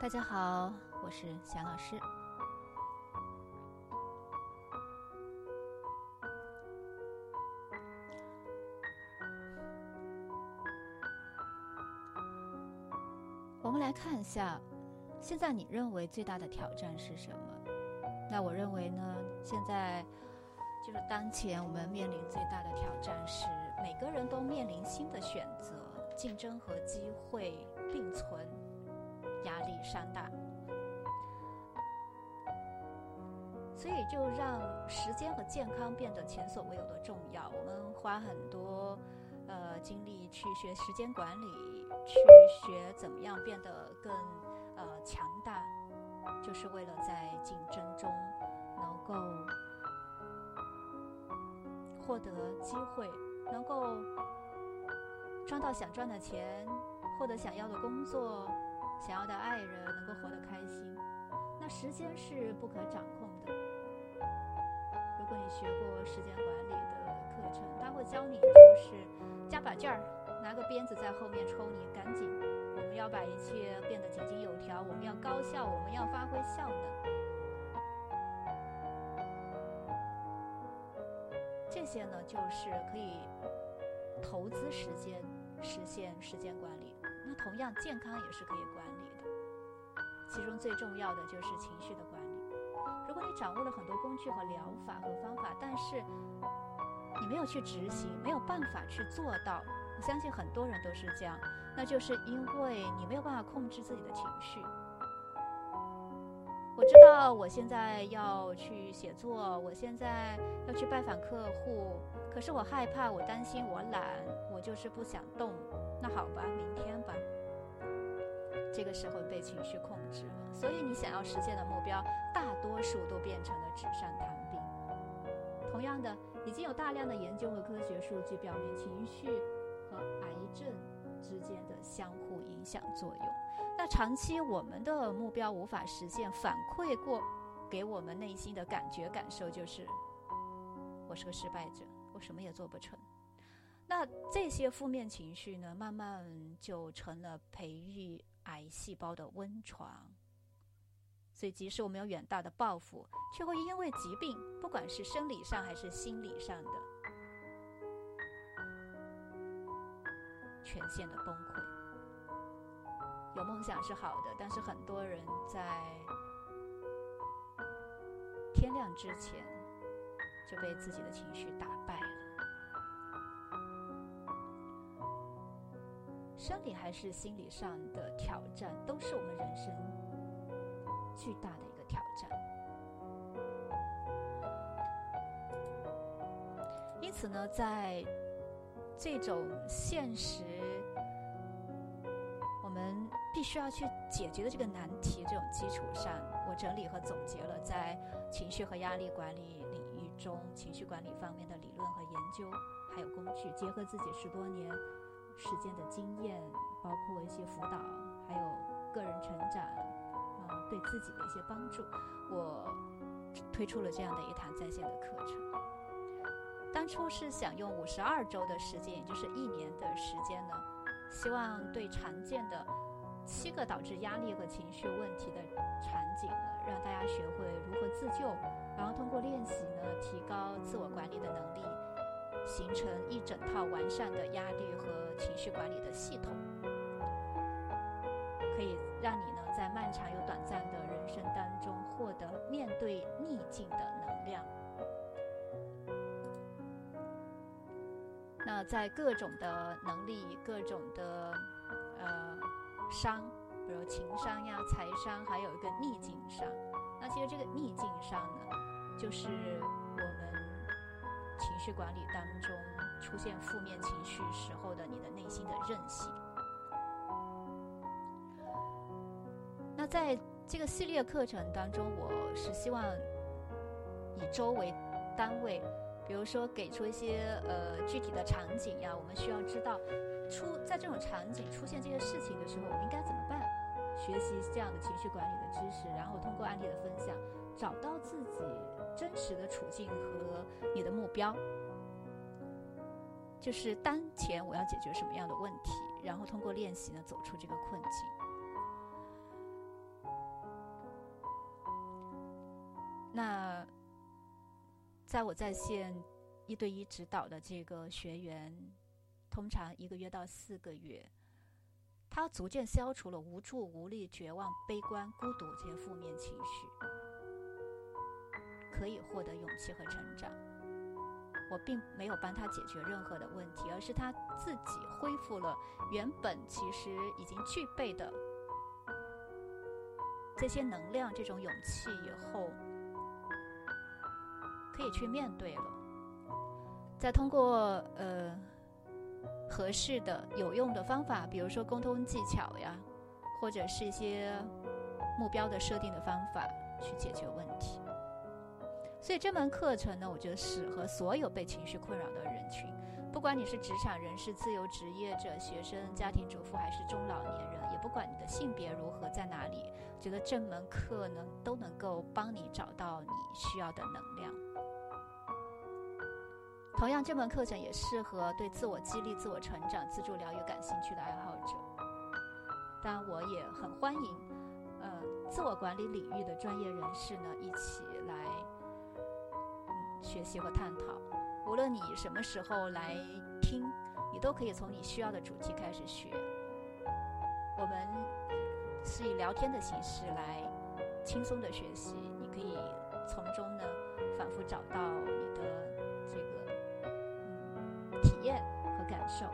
大家好，我是霞老师。我们来看一下，现在你认为最大的挑战是什么？那我认为呢，现在就是当前我们面临最大的挑战是，每个人都面临新的选择，竞争和机会并存。压力山大，所以就让时间和健康变得前所未有的重要。我们花很多呃精力去学时间管理，去学怎么样变得更呃强大，就是为了在竞争中能够获得机会，能够赚到想赚的钱，获得想要的工作。想要的爱人能够活得开心，那时间是不可掌控的。如果你学过时间管理的课程，他会教你就是加把劲儿，拿个鞭子在后面抽你，赶紧。我们要把一切变得井井有条，我们要高效，我们要发挥效能。这些呢，就是可以投资时间，实现时间管理。那同样，健康也是可以管理。其中最重要的就是情绪的管理。如果你掌握了很多工具和疗法和方法，但是你没有去执行，没有办法去做到，我相信很多人都是这样。那就是因为你没有办法控制自己的情绪。我知道我现在要去写作，我现在要去拜访客户，可是我害怕，我担心，我懒，我就是不想动。那好吧，明天吧。这个时候被情绪控制了，所以你想要实现的目标，大多数都变成了纸上谈兵。同样的，已经有大量的研究和科学数据表明，情绪和癌症之间的相互影响作用。那长期我们的目标无法实现，反馈过给我们内心的感觉感受就是，我是个失败者，我什么也做不成。那这些负面情绪呢，慢慢就成了培育癌细胞的温床。所以，即使我们有远大的抱负，却会因为疾病，不管是生理上还是心理上的，全线的崩溃。有梦想是好的，但是很多人在天亮之前就被自己的情绪打败生理还是心理上的挑战，都是我们人生巨大的一个挑战。因此呢，在这种现实，我们必须要去解决的这个难题这种基础上，我整理和总结了在情绪和压力管理领域中情绪管理方面的理论和研究，还有工具，结合自己十多年。时间的经验，包括一些辅导，还有个人成长，啊，对自己的一些帮助，我推出了这样的一堂在线的课程。当初是想用五十二周的时间，也就是一年的时间呢，希望对常见的七个导致压力和情绪问题的场景呢，让大家学会如何自救，然后通过练习呢，提高自我管理的能力。形成一整套完善的压力和情绪管理的系统，可以让你呢在漫长又短暂的人生当中获得面对逆境的能量。那在各种的能力、各种的呃伤，比如情商呀、财商，还有一个逆境商。那其实这个逆境商呢，就是。情绪管理当中出现负面情绪时候的你的内心的韧性。那在这个系列课程当中，我是希望以周为单位，比如说给出一些呃具体的场景呀，我们需要知道出在这种场景出现这些事情的时候，我们应该怎么办？学习这样的情绪管理的知识，然后通过案例的分享，找到自己。真实的处境和你的目标。就是当前我要解决什么样的问题然后通过练习呢走出这个困境。那在我在线一对一指导的这个学员通常一个月到四个月他逐渐消除了无助无力绝望悲观孤独这些负面情绪。可以获得勇气和成长。我并没有帮他解决任何的问题，而是他自己恢复了原本其实已经具备的这些能量、这种勇气以后，可以去面对了。再通过呃合适的、有用的方法，比如说沟通技巧呀，或者是一些目标的设定的方法，去解决问题。所以这门课程呢，我觉得适合所有被情绪困扰的人群，不管你是职场人士、自由职业者、学生、家庭主妇，还是中老年人，也不管你的性别如何，在哪里，觉得这门课呢都能够帮你找到你需要的能量。同样，这门课程也适合对自我激励、自我成长、自助疗愈感兴趣的爱好者。当然，我也很欢迎，呃，自我管理领域的专业人士呢一起来。学习和探讨，无论你什么时候来听，你都可以从你需要的主题开始学。我们是以聊天的形式来轻松的学习，你可以从中呢反复找到你的这个嗯体验和感受。